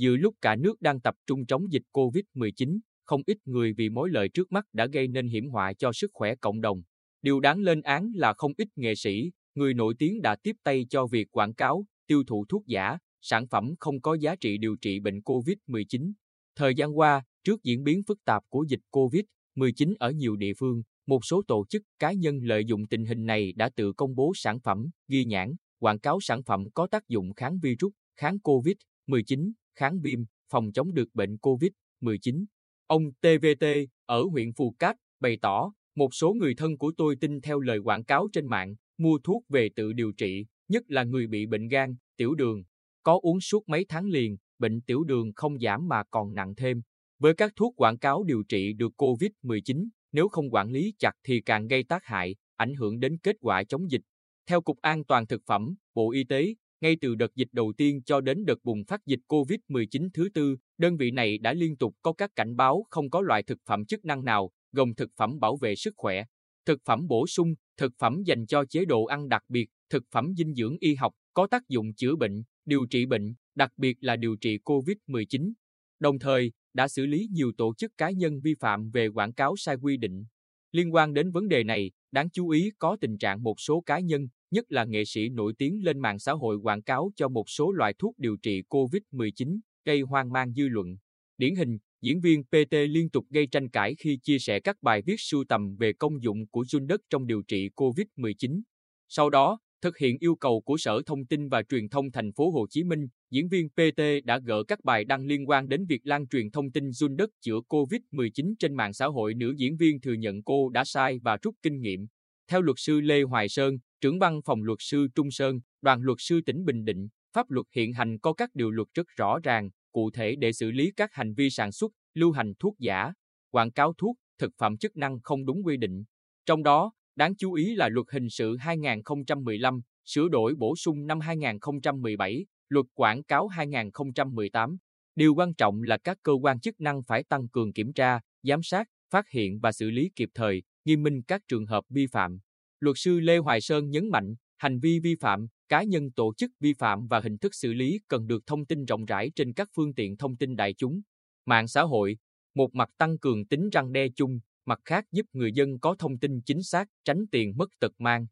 Giữa lúc cả nước đang tập trung chống dịch COVID-19, không ít người vì mối lợi trước mắt đã gây nên hiểm họa cho sức khỏe cộng đồng. Điều đáng lên án là không ít nghệ sĩ, người nổi tiếng đã tiếp tay cho việc quảng cáo, tiêu thụ thuốc giả, sản phẩm không có giá trị điều trị bệnh COVID-19. Thời gian qua, trước diễn biến phức tạp của dịch COVID-19 ở nhiều địa phương, một số tổ chức cá nhân lợi dụng tình hình này đã tự công bố sản phẩm, ghi nhãn, quảng cáo sản phẩm có tác dụng kháng virus, kháng COVID-19, kháng viêm, phòng chống được bệnh COVID-19. Ông TVT ở huyện Phù Cát bày tỏ, một số người thân của tôi tin theo lời quảng cáo trên mạng, mua thuốc về tự điều trị, nhất là người bị bệnh gan, tiểu đường. Có uống suốt mấy tháng liền, bệnh tiểu đường không giảm mà còn nặng thêm. Với các thuốc quảng cáo điều trị được COVID-19, nếu không quản lý chặt thì càng gây tác hại, ảnh hưởng đến kết quả chống dịch. Theo Cục An toàn Thực phẩm, Bộ Y tế, ngay từ đợt dịch đầu tiên cho đến đợt bùng phát dịch COVID-19 thứ tư, đơn vị này đã liên tục có các cảnh báo không có loại thực phẩm chức năng nào, gồm thực phẩm bảo vệ sức khỏe, thực phẩm bổ sung, thực phẩm dành cho chế độ ăn đặc biệt, thực phẩm dinh dưỡng y học, có tác dụng chữa bệnh, điều trị bệnh, đặc biệt là điều trị COVID-19. Đồng thời, đã xử lý nhiều tổ chức cá nhân vi phạm về quảng cáo sai quy định. Liên quan đến vấn đề này, đáng chú ý có tình trạng một số cá nhân, nhất là nghệ sĩ nổi tiếng lên mạng xã hội quảng cáo cho một số loại thuốc điều trị COVID-19, gây hoang mang dư luận. Điển hình, diễn viên PT liên tục gây tranh cãi khi chia sẻ các bài viết sưu tầm về công dụng của dung đất trong điều trị COVID-19. Sau đó, thực hiện yêu cầu của Sở Thông tin và Truyền thông thành phố Hồ Chí Minh, diễn viên PT đã gỡ các bài đăng liên quan đến việc lan truyền thông tin dung đất chữa COVID-19 trên mạng xã hội. Nữ diễn viên thừa nhận cô đã sai và rút kinh nghiệm. Theo luật sư Lê Hoài Sơn, trưởng văn phòng luật sư Trung Sơn, đoàn luật sư tỉnh Bình Định, pháp luật hiện hành có các điều luật rất rõ ràng, cụ thể để xử lý các hành vi sản xuất, lưu hành thuốc giả, quảng cáo thuốc, thực phẩm chức năng không đúng quy định. Trong đó, đáng chú ý là luật hình sự 2015, sửa đổi bổ sung năm 2017, luật quảng cáo 2018. Điều quan trọng là các cơ quan chức năng phải tăng cường kiểm tra, giám sát, phát hiện và xử lý kịp thời, nghiêm minh các trường hợp vi phạm. Luật sư Lê Hoài Sơn nhấn mạnh, hành vi vi phạm, cá nhân tổ chức vi phạm và hình thức xử lý cần được thông tin rộng rãi trên các phương tiện thông tin đại chúng, mạng xã hội, một mặt tăng cường tính răng đe chung, mặt khác giúp người dân có thông tin chính xác, tránh tiền mất tật mang.